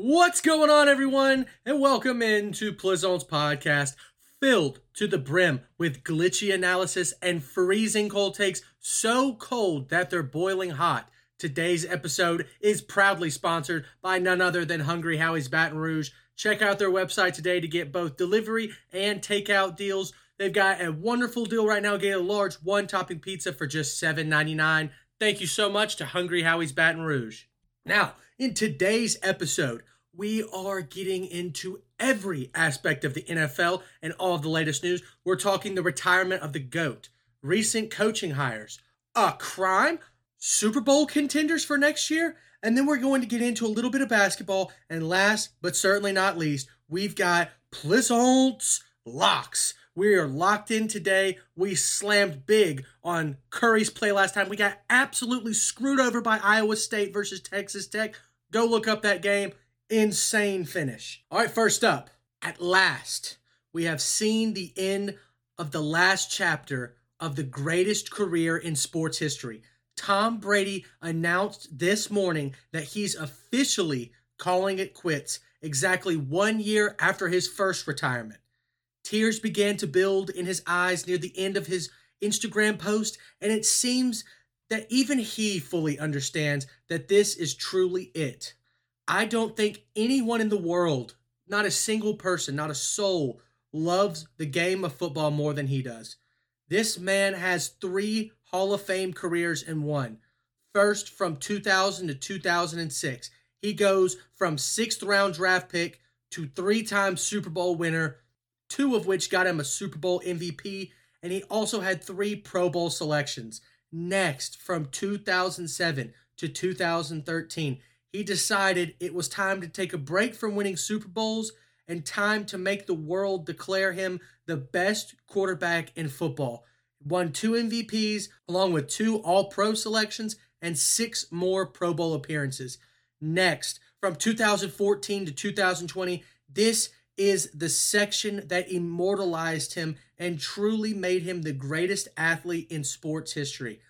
What's going on, everyone? And welcome into Plizont's podcast, filled to the brim with glitchy analysis and freezing cold takes so cold that they're boiling hot. Today's episode is proudly sponsored by none other than Hungry Howie's Baton Rouge. Check out their website today to get both delivery and takeout deals. They've got a wonderful deal right now. Get a large one topping pizza for just $7.99. Thank you so much to Hungry Howie's Baton Rouge. Now, in today's episode, we are getting into every aspect of the NFL and all of the latest news. We're talking the retirement of the GOAT, recent coaching hires, a crime, Super Bowl contenders for next year, and then we're going to get into a little bit of basketball. And last but certainly not least, we've got Plizont's locks. We are locked in today. We slammed big on Curry's play last time. We got absolutely screwed over by Iowa State versus Texas Tech. Go look up that game. Insane finish. All right, first up, at last, we have seen the end of the last chapter of the greatest career in sports history. Tom Brady announced this morning that he's officially calling it quits exactly one year after his first retirement. Tears began to build in his eyes near the end of his Instagram post, and it seems that even he fully understands that this is truly it. I don't think anyone in the world, not a single person, not a soul, loves the game of football more than he does. This man has three Hall of Fame careers in one. First, from 2000 to 2006, he goes from sixth round draft pick to three time Super Bowl winner two of which got him a Super Bowl MVP, and he also had three Pro Bowl selections. Next, from 2007 to 2013, he decided it was time to take a break from winning Super Bowls and time to make the world declare him the best quarterback in football. Won two MVPs, along with two All Pro selections and six more Pro Bowl appearances. Next, from 2014 to 2020, this is the section that immortalized him and truly made him the greatest athlete in sports history.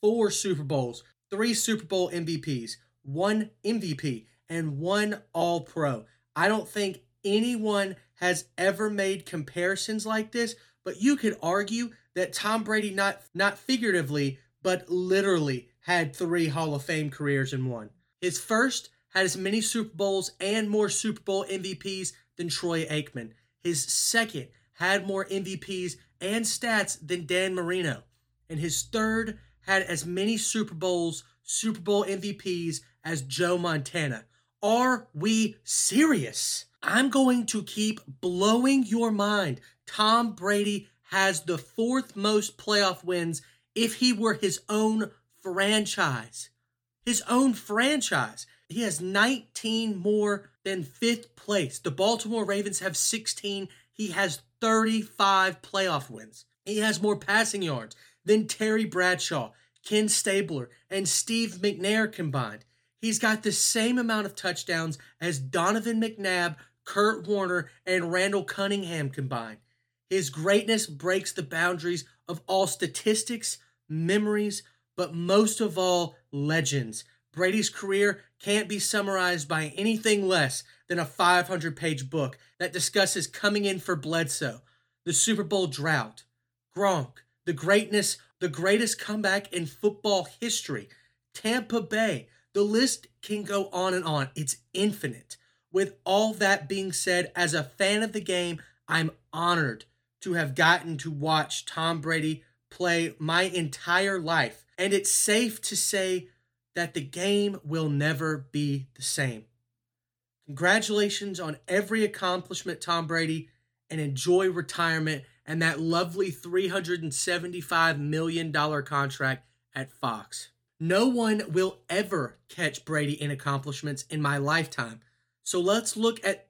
Four Super Bowls, three Super Bowl MVPs, one MVP, and one All Pro. I don't think anyone has ever made comparisons like this, but you could argue that Tom Brady not not figuratively, but literally had three Hall of Fame careers in one. His first had as many Super Bowls and more Super Bowl MVPs than Troy Aikman. His second had more MVPs and stats than Dan Marino. And his third had as many Super Bowls, Super Bowl MVPs as Joe Montana. Are we serious? I'm going to keep blowing your mind. Tom Brady has the fourth most playoff wins if he were his own franchise. His own franchise. He has 19 more than fifth place. The Baltimore Ravens have 16. He has 35 playoff wins. He has more passing yards than Terry Bradshaw, Ken Stabler, and Steve McNair combined. He's got the same amount of touchdowns as Donovan McNabb, Kurt Warner, and Randall Cunningham combined. His greatness breaks the boundaries of all statistics, memories, but most of all, legends. Brady's career can't be summarized by anything less than a 500 page book that discusses coming in for Bledsoe, the Super Bowl drought, Gronk, the greatness, the greatest comeback in football history, Tampa Bay. The list can go on and on. It's infinite. With all that being said, as a fan of the game, I'm honored to have gotten to watch Tom Brady play my entire life. And it's safe to say that the game will never be the same. Congratulations on every accomplishment, Tom Brady, and enjoy retirement and that lovely $375 million contract at Fox. No one will ever catch Brady in accomplishments in my lifetime. So let's look at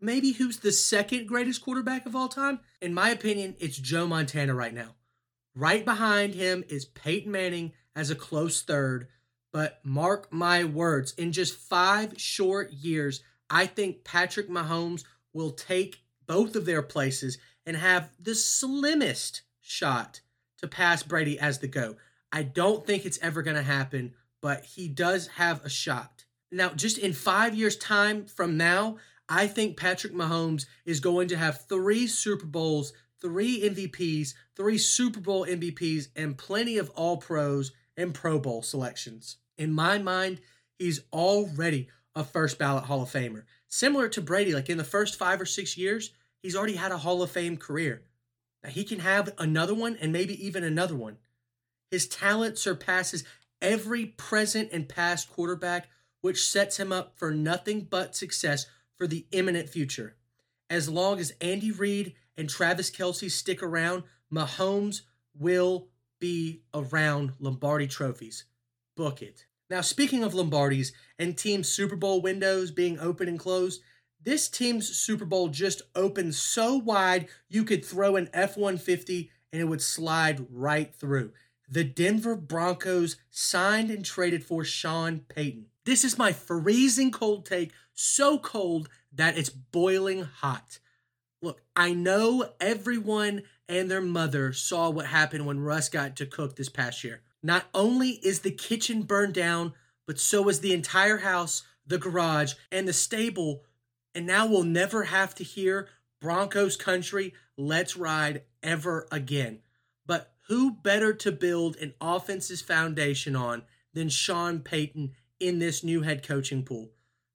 maybe who's the second greatest quarterback of all time. In my opinion, it's Joe Montana right now. Right behind him is Peyton Manning as a close third, but mark my words, in just five short years, I think Patrick Mahomes will take both of their places and have the slimmest shot to pass Brady as the GOAT. I don't think it's ever going to happen, but he does have a shot. Now, just in five years' time from now, I think Patrick Mahomes is going to have three Super Bowls, three MVPs, three Super Bowl MVPs, and plenty of All Pros and Pro Bowl selections. In my mind, he's already a first ballot Hall of Famer. Similar to Brady, like in the first five or six years, he's already had a Hall of Fame career. Now he can have another one and maybe even another one. His talent surpasses every present and past quarterback, which sets him up for nothing but success for the imminent future. As long as Andy Reid and Travis Kelce stick around, Mahomes will be around Lombardi trophies. Book it. Now, speaking of Lombardis and team Super Bowl windows being open and closed, this team's Super Bowl just opened so wide you could throw an F 150 and it would slide right through. The Denver Broncos signed and traded for Sean Payton. This is my freezing cold take, so cold that it's boiling hot. Look, I know everyone and their mother saw what happened when Russ got to cook this past year. Not only is the kitchen burned down, but so is the entire house, the garage, and the stable. And now we'll never have to hear Broncos country, let's ride ever again. But who better to build an offense's foundation on than Sean Payton in this new head coaching pool?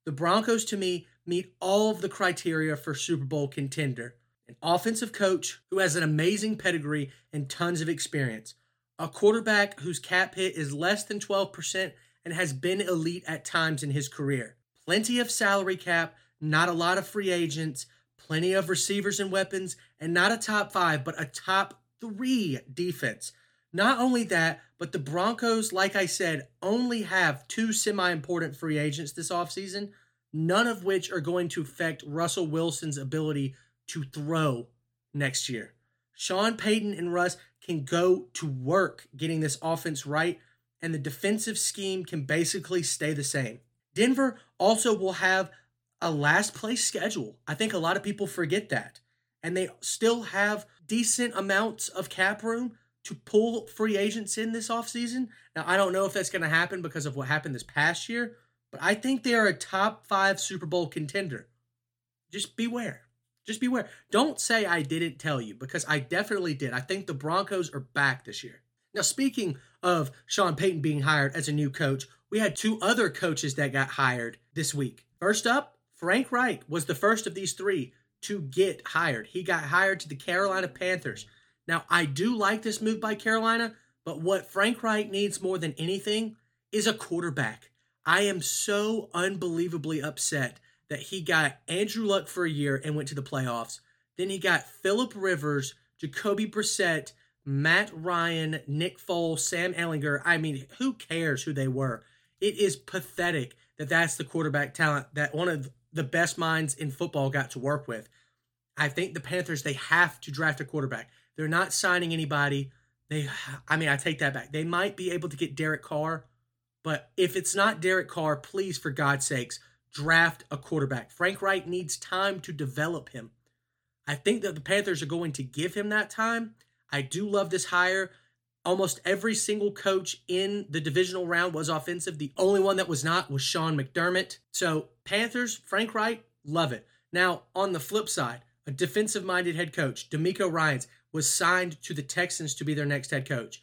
The Broncos, to me, meet all of the criteria for Super Bowl contender. An offensive coach who has an amazing pedigree and tons of experience. A quarterback whose cap hit is less than 12% and has been elite at times in his career. Plenty of salary cap, not a lot of free agents, plenty of receivers and weapons, and not a top five, but a top three defense. Not only that, but the Broncos, like I said, only have two semi important free agents this offseason, none of which are going to affect Russell Wilson's ability to throw next year. Sean Payton and Russ can go to work getting this offense right, and the defensive scheme can basically stay the same. Denver also will have a last place schedule. I think a lot of people forget that. And they still have decent amounts of cap room to pull free agents in this offseason. Now, I don't know if that's going to happen because of what happened this past year, but I think they are a top five Super Bowl contender. Just beware. Just beware. Don't say I didn't tell you because I definitely did. I think the Broncos are back this year. Now, speaking of Sean Payton being hired as a new coach, we had two other coaches that got hired this week. First up, Frank Reich was the first of these three to get hired. He got hired to the Carolina Panthers. Now, I do like this move by Carolina, but what Frank Reich needs more than anything is a quarterback. I am so unbelievably upset that he got Andrew Luck for a year and went to the playoffs. Then he got Philip Rivers, Jacoby Brissett, Matt Ryan, Nick Foles, Sam Ehlinger. I mean, who cares who they were? It is pathetic that that's the quarterback talent that one of the best minds in football got to work with. I think the Panthers they have to draft a quarterback. They're not signing anybody. They, I mean, I take that back. They might be able to get Derek Carr, but if it's not Derek Carr, please, for God's sakes, draft a quarterback. Frank Reich needs time to develop him. I think that the Panthers are going to give him that time. I do love this hire. Almost every single coach in the divisional round was offensive. The only one that was not was Sean McDermott. So, Panthers, Frank Reich, love it. Now, on the flip side, a defensive minded head coach, DeMeco Ryans, was signed to the Texans to be their next head coach.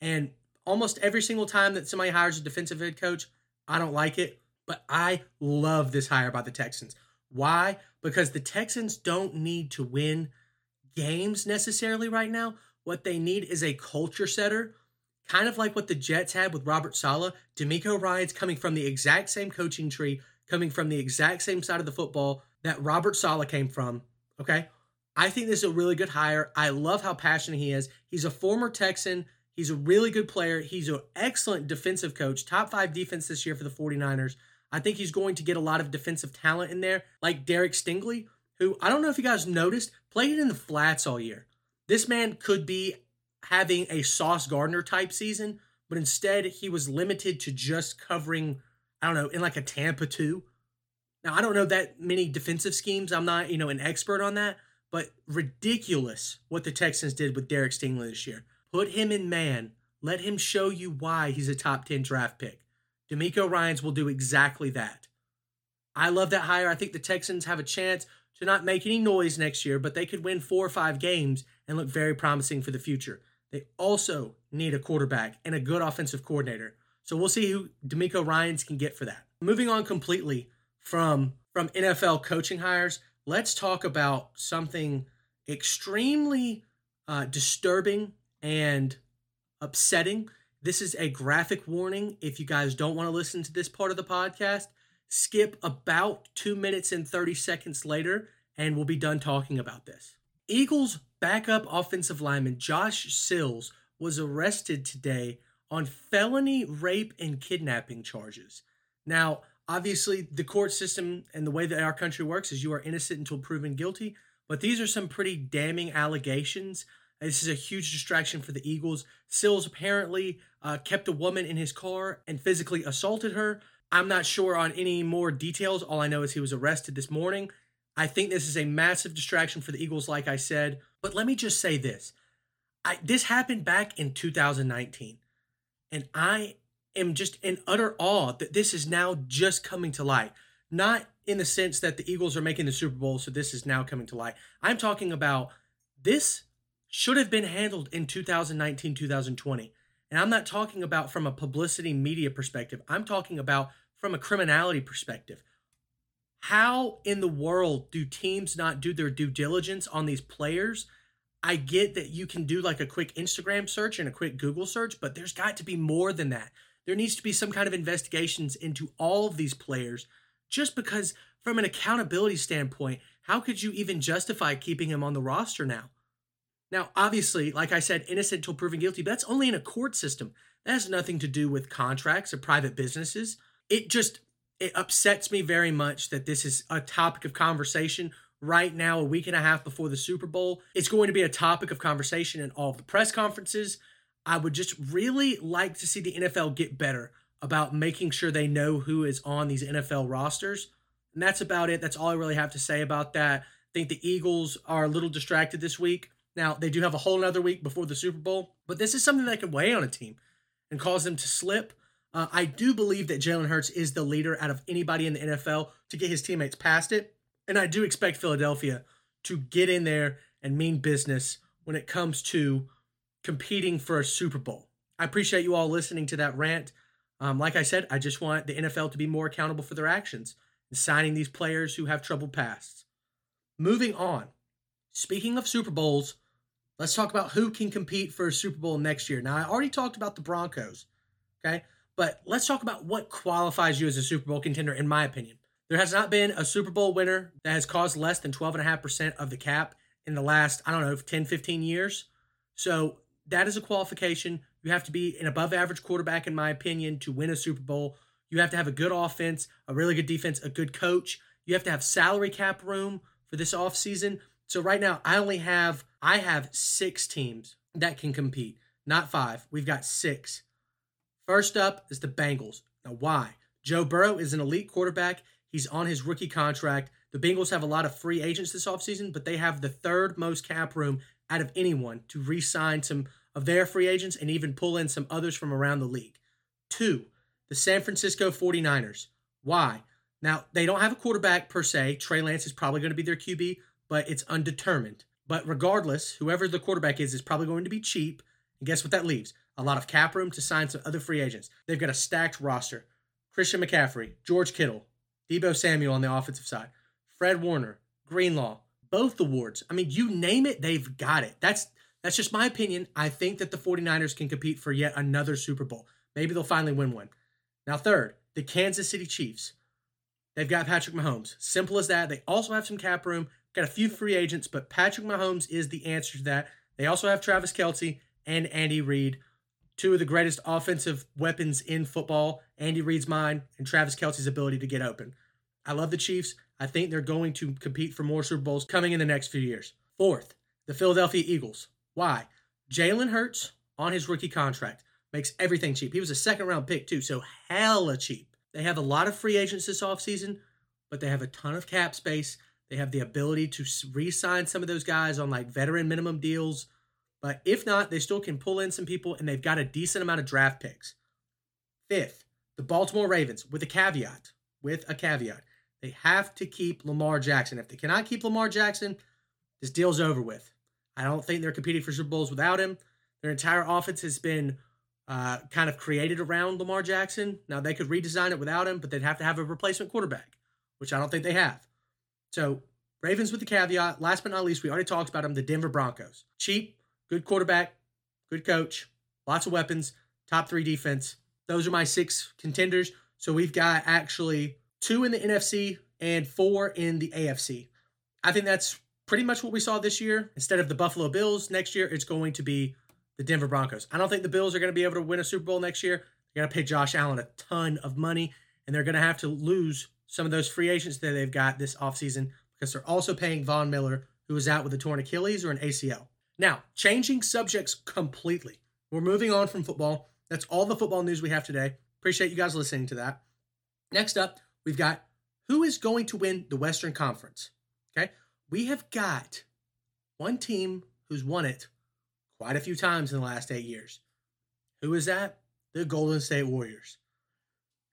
And almost every single time that somebody hires a defensive head coach, I don't like it, but I love this hire by the Texans. Why? Because the Texans don't need to win games necessarily right now. What they need is a culture setter, kind of like what the Jets had with Robert Saleh. DeMeco Ryans coming from the exact same coaching tree, coming from the exact same side of the football that Robert Saleh came from. Okay. I think this is a really good hire. I love how passionate he is. He's a former Texan. He's a really good player. He's an excellent defensive coach, top five defense this year for the 49ers. I think he's going to get a lot of defensive talent in there, like Derek Stingley, who I don't know if you guys noticed, played in the flats all year. This man could be having a Sauce Gardner type season, but instead he was limited to just covering, I don't know, in like a Tampa 2. Now, I don't know that many defensive schemes. I'm not, you know, an expert on that, but ridiculous what the Texans did with Derek Stingley this year. Put him in man. Let him show you why he's a top 10 draft pick. DeMeco Ryans will do exactly that. I love that hire. I think the Texans have a chance to not make any noise next year, but they could win four or five games and look very promising for the future. They also need a quarterback and a good offensive coordinator. So we'll see who DeMeco Ryans can get for that. Moving on completely from from NFL coaching hires, let's talk about something extremely uh, disturbing and upsetting. This is a graphic warning. If you guys don't want to listen to this part of the podcast, skip about two minutes and 30 seconds later, and we'll be done talking about this. Eagles backup offensive lineman Josh Sills was arrested today on felony rape and kidnapping charges. Now, obviously, the court system and the way that our country works is you are innocent until proven guilty, but these are some pretty damning allegations. This is a huge distraction for the Eagles. Sills apparently uh, kept a woman in his car and physically assaulted her. I'm not sure on any more details. All I know is he was arrested this morning. I think this is a massive distraction for the Eagles, like I said. But let me just say this I, this happened back in 2019. And I am just in utter awe that this is now just coming to light. Not in the sense that the Eagles are making the Super Bowl, so this is now coming to light. I'm talking about this should have been handled in 2019, 2020. And I'm not talking about from a publicity media perspective, I'm talking about from a criminality perspective. How in the world do teams not do their due diligence on these players? I get that you can do like a quick Instagram search and a quick Google search, but there's got to be more than that. There needs to be some kind of investigations into all of these players just because, from an accountability standpoint, how could you even justify keeping him on the roster now? Now, obviously, like I said, innocent until proven guilty, but that's only in a court system. That has nothing to do with contracts or private businesses. It just it upsets me very much that this is a topic of conversation right now, a week and a half before the Super Bowl. It's going to be a topic of conversation in all of the press conferences. I would just really like to see the NFL get better about making sure they know who is on these NFL rosters. And that's about it. That's all I really have to say about that. I think the Eagles are a little distracted this week. Now, they do have a whole another week before the Super Bowl, but this is something that can weigh on a team and cause them to slip. Uh, I do believe that Jalen Hurts is the leader out of anybody in the NFL to get his teammates past it. And I do expect Philadelphia to get in there and mean business when it comes to competing for a Super Bowl. I appreciate you all listening to that rant. Um, like I said, I just want the NFL to be more accountable for their actions and signing these players who have troubled pasts. Moving on, speaking of Super Bowls, let's talk about who can compete for a Super Bowl next year. Now, I already talked about the Broncos, okay? But let's talk about what qualifies you as a Super Bowl contender, in my opinion. There has not been a Super Bowl winner that has caused less than 12.5% of the cap in the last, I don't know, 10, 15 years. So that is a qualification. You have to be an above average quarterback, in my opinion, to win a Super Bowl. You have to have a good offense, a really good defense, a good coach. You have to have salary cap room for this offseason. So right now, I only have I have six teams that can compete, not five. We've got six. First up is the Bengals. Now, why? Joe Burrow is an elite quarterback. He's on his rookie contract. The Bengals have a lot of free agents this offseason, but they have the third most cap room out of anyone to re sign some of their free agents and even pull in some others from around the league. Two, the San Francisco 49ers. Why? Now, they don't have a quarterback per se. Trey Lance is probably going to be their QB, but it's undetermined. But regardless, whoever the quarterback is is probably going to be cheap. And guess what that leaves? A lot of cap room to sign some other free agents. They've got a stacked roster. Christian McCaffrey, George Kittle, Deebo Samuel on the offensive side, Fred Warner, Greenlaw, both the wards. I mean, you name it, they've got it. That's that's just my opinion. I think that the 49ers can compete for yet another Super Bowl. Maybe they'll finally win one. Now, third, the Kansas City Chiefs. They've got Patrick Mahomes. Simple as that. They also have some cap room, got a few free agents, but Patrick Mahomes is the answer to that. They also have Travis Kelce and Andy Reid, two of the greatest offensive weapons in football. Andy Reid's mind and Travis Kelce's ability to get open. I love the Chiefs. I think they're going to compete for more Super Bowls coming in the next few years. Fourth, the Philadelphia Eagles. Why? Jalen Hurts on his rookie contract makes everything cheap. He was a second round pick too, so hella cheap. They have a lot of free agents this offseason, but they have a ton of cap space. They have the ability to re sign some of those guys on like veteran minimum deals. But if not, they still can pull in some people and they've got a decent amount of draft picks. Fifth, The Baltimore Ravens, with a caveat, with a caveat, they have to keep Lamar Jackson. If they cannot keep Lamar Jackson, this deal's over with. I don't think they're competing for Super Bowls without him. Their entire offense has been uh, kind of created around Lamar Jackson. Now they could redesign it without him, but they'd have to have a replacement quarterback, which I don't think they have. So Ravens with the caveat. Last but not least, we already talked about them. The Denver Broncos, cheap, good quarterback, good coach, lots of weapons, top three defense. Those are my six contenders. So we've got actually two in the NFC and four in the AFC. I think that's pretty much what we saw this year. Instead of the Buffalo Bills next year, it's going to be the Denver Broncos. I don't think the Bills are going to be able to win a Super Bowl next year. They're going to pay Josh Allen a ton of money, and they're going to have to lose some of those free agents that they've got this offseason because they're also paying Von Miller, who is out with a torn Achilles or an ACL. Now, changing subjects completely. We're moving on from football. That's all the football news we have today. Appreciate you guys listening to that. Next up, we've got who is going to win the Western Conference. Okay. We have got one team who's won it quite a few times in the last eight years. Who is that? The Golden State Warriors.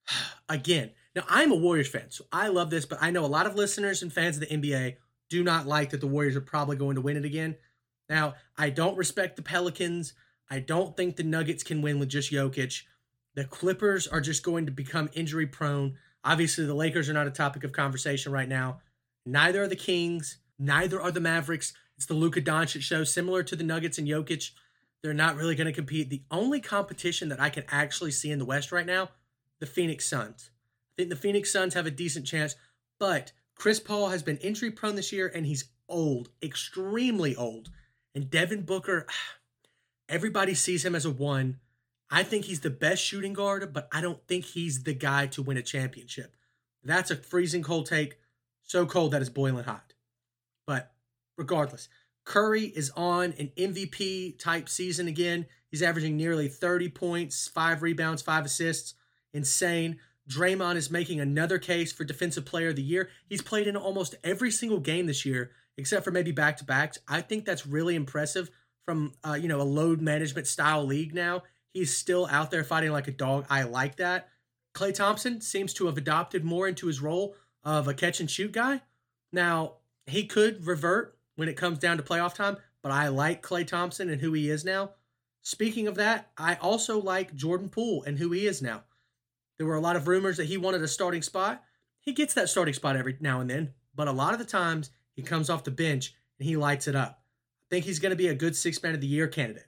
Again, now I'm a Warriors fan, so I love this, but I know a lot of listeners and fans of the NBA do not like that the Warriors are probably going to win it again. Now, I don't respect the Pelicans. I don't think the Nuggets can win with just Jokic. The Clippers are just going to become injury prone. Obviously, the Lakers are not a topic of conversation right now. Neither are the Kings. Neither are the Mavericks. It's the Luka Doncic show, similar to the Nuggets and Jokic. They're not really going to compete. The only competition that I can actually see in the West right now, the Phoenix Suns. I think the Phoenix Suns have a decent chance, but Chris Paul has been injury prone this year and he's old, extremely old. And Devin Booker, everybody sees him as a one. I think he's the best shooting guard, but I don't think he's the guy to win a championship. That's a freezing cold take, so cold that it's boiling hot. But regardless, Curry is on an MVP type season again. He's averaging nearly 30 points, five rebounds, five assists. Insane. Draymond is making another case for Defensive Player of the Year. He's played in almost every single game this year, except for maybe back to backs. I think that's really impressive from uh, you know a load management style league. Now he's still out there fighting like a dog. I like that. Klay Thompson seems to have adopted more into his role of a catch and shoot guy. Now he could revert when it comes down to playoff time, but I like Klay Thompson and who he is now. Speaking of that, I also like Jordan Poole and who he is now. There were a lot of rumors that he wanted a starting spot. He gets that starting spot every now and then, but a lot of the times he comes off the bench and he lights it up. I think he's going to be a good six man of the year candidate.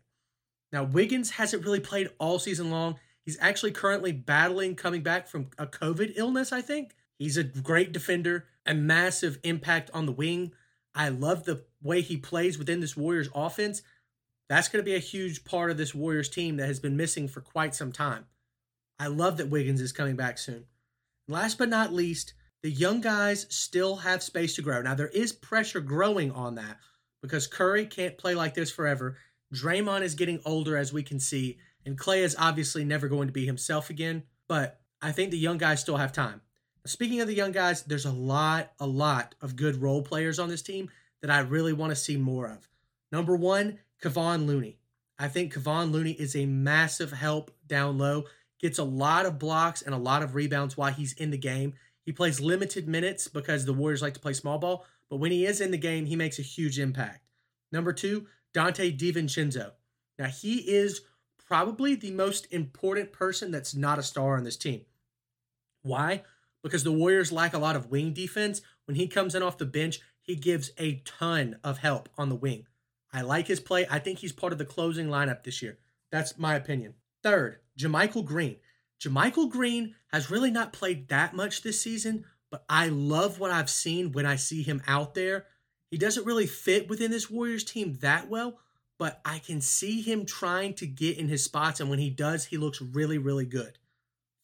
Now, Wiggins hasn't really played all season long. He's actually currently battling coming back from a COVID illness, I think. He's a great defender, a massive impact on the wing. I love the way he plays within this Warriors offense. That's going to be a huge part of this Warriors team that has been missing for quite some time. I love that Wiggins is coming back soon. Last but not least, the young guys still have space to grow. Now, there is pressure growing on that because Curry can't play like this forever. Draymond is getting older, as we can see, and Klay is obviously never going to be himself again. But I think the young guys still have time. Speaking of the young guys, there's a lot, a lot of good role players on this team that I really want to see more of. Number one, Kevon Looney. I think Kevon Looney is a massive help down low, gets a lot of blocks and a lot of rebounds while he's in the game. He plays limited minutes because the Warriors like to play small ball, but when he is in the game, he makes a huge impact. Number two, Donte DiVincenzo. Now, he is probably the most important person that's not a star on this team. Why? because the Warriors lack a lot of wing defense. When he comes in off the bench, he gives a ton of help on the wing. I like his play. I think he's part of the closing lineup this year. That's my opinion. Third, JaMychal Green. JaMychal Green has really not played that much this season, but I love what I've seen when I see him out there. He doesn't really fit within this Warriors team that well, but I can see him trying to get in his spots, and when he does, he looks really, really good.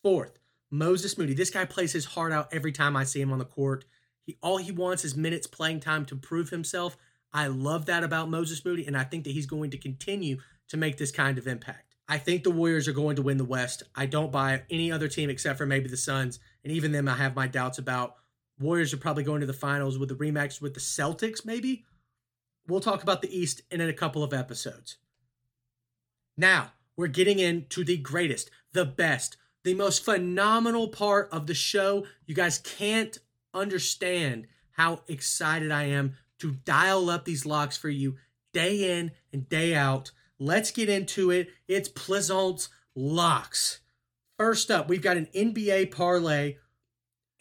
Fourth, Moses Moody. This guy plays his heart out every time I see him on the court. He all he wants is minutes playing time to prove himself. I love that about Moses Moody, and I think that he's going to continue to make this kind of impact. I think the Warriors are going to win the West. I don't buy any other team except for maybe the Suns, and even them I have my doubts about. Warriors are probably going to the finals with the rematch with the Celtics, maybe. We'll talk about the East in a couple of episodes. Now, we're getting into the greatest, the best, the most phenomenal part of the show. You guys can't understand how excited I am to dial up these locks for you day in and day out. Let's get into it. It's Plizont's locks. First up, we've got an NBA parlay.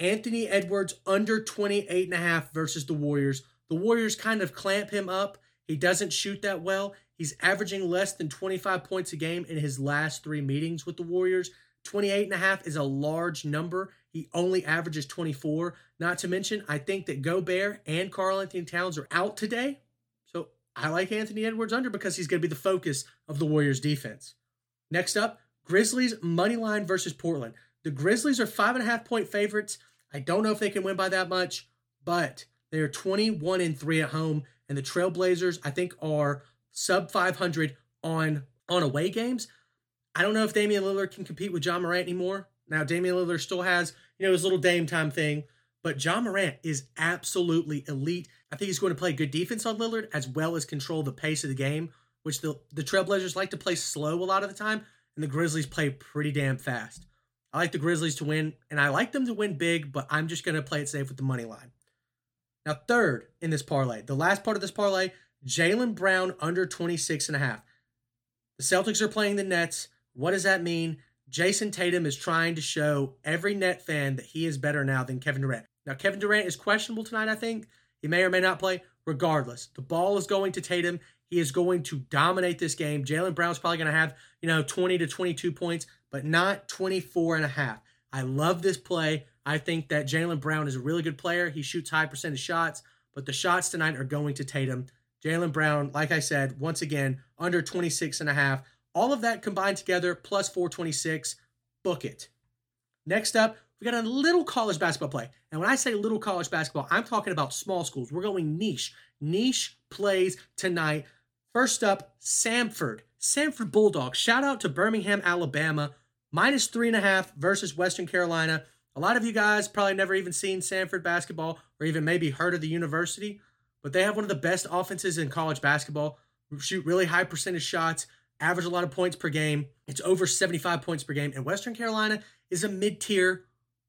Anthony Edwards under 28 and a half versus the Warriors. The Warriors kind of clamp him up. He doesn't shoot that well. He's averaging less than 25 points a game in his last three meetings with the Warriors. 28 and a half is a large number. He only averages 24. Not to mention, I think that Gobert and Karl-Anthony Towns are out today. I like Anthony Edwards under because he's going to be the focus of the Warriors defense. Next up, Grizzlies money line versus Portland. The Grizzlies are five and a half point favorites. I don't know if they can win by that much, but they are 21 and 3 at home. And the Trailblazers, I think, are sub 500 on on away games. I don't know if Damian Lillard can compete with Ja Morant anymore. Now, Damian Lillard still has, you know, his little Dame time thing, but Ja Morant is absolutely elite. I think he's going to play good defense on Lillard as well as control the pace of the game, which the, the Trailblazers like to play slow a lot of the time, and the Grizzlies play pretty damn fast. I like the Grizzlies to win, and I like them to win big, but I'm just going to play it safe with the money line. Now, third in this parlay, the last part of this parlay, Jaylen Brown under 26 and a half. The Celtics are playing the Nets. What does that mean? Jayson Tatum is trying to show every net fan that he is better now than Kevin Durant. Now, Kevin Durant is questionable tonight, I think. He may or may not play. Regardless, the ball is going to Tatum. He is going to dominate this game. Jaylen Brown's probably going to have, you know, 20 to 22 points, but not 24 and a half. I love this play. I think that Jaylen Brown is a really good player. He shoots high percentage shots, but the shots tonight are going to Tatum. Jaylen Brown, like I said, once again, under 26 and a half. All of that combined together, plus 426. Book it. Next up, we got a little college basketball play. And when I say little college basketball, I'm talking about small schools. We're going niche. Niche plays tonight. First up, Samford. Samford Bulldogs. Shout out to Birmingham, Alabama. Minus three and a half versus Western Carolina. A lot of you guys probably never even seen Samford basketball or even maybe heard of the university, but they have one of the best offenses in college basketball. Shoot really high percentage shots, average a lot of points per game. It's over 75 points per game. And Western Carolina is a mid tier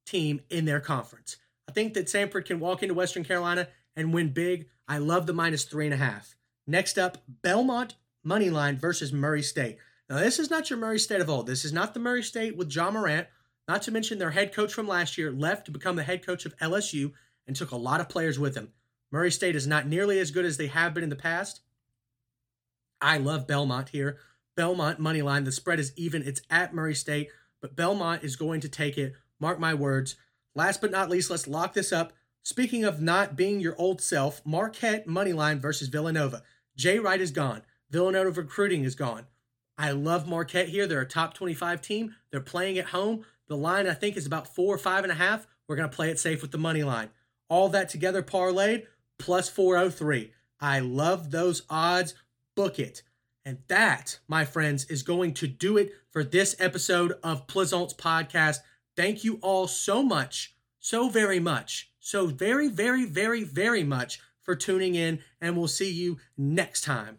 team in their conference. I think that Samford can walk into Western Carolina and win big. I love the minus three and a half. Next up, Belmont money line versus Murray State. Now, this is not your Murray State of old. This is not the Murray State with Ja Morant not to mention their head coach from last year left to become the head coach of LSU and took a lot of players with him. Murray State is not nearly as good as they have been in the past. I love Belmont here. Belmont money line. The spread is even. It's at Murray State, but Belmont is going to take it. Mark my words. Last but not least, let's lock this up. Speaking of not being your old self, Marquette money line versus Villanova. Jay Wright is gone. Villanova recruiting is gone. I love Marquette here. They're a top 25 team. They're playing at home. The line, I think, is about four or five and a half. We're going to play it safe with the money line. All that together parlayed, plus 403. I love those odds. Book it. And that, my friends, is going to do it for this episode of Plizont's podcast. Thank you all so much, so very much, so very, very, very, very much for tuning in. And we'll see you next time.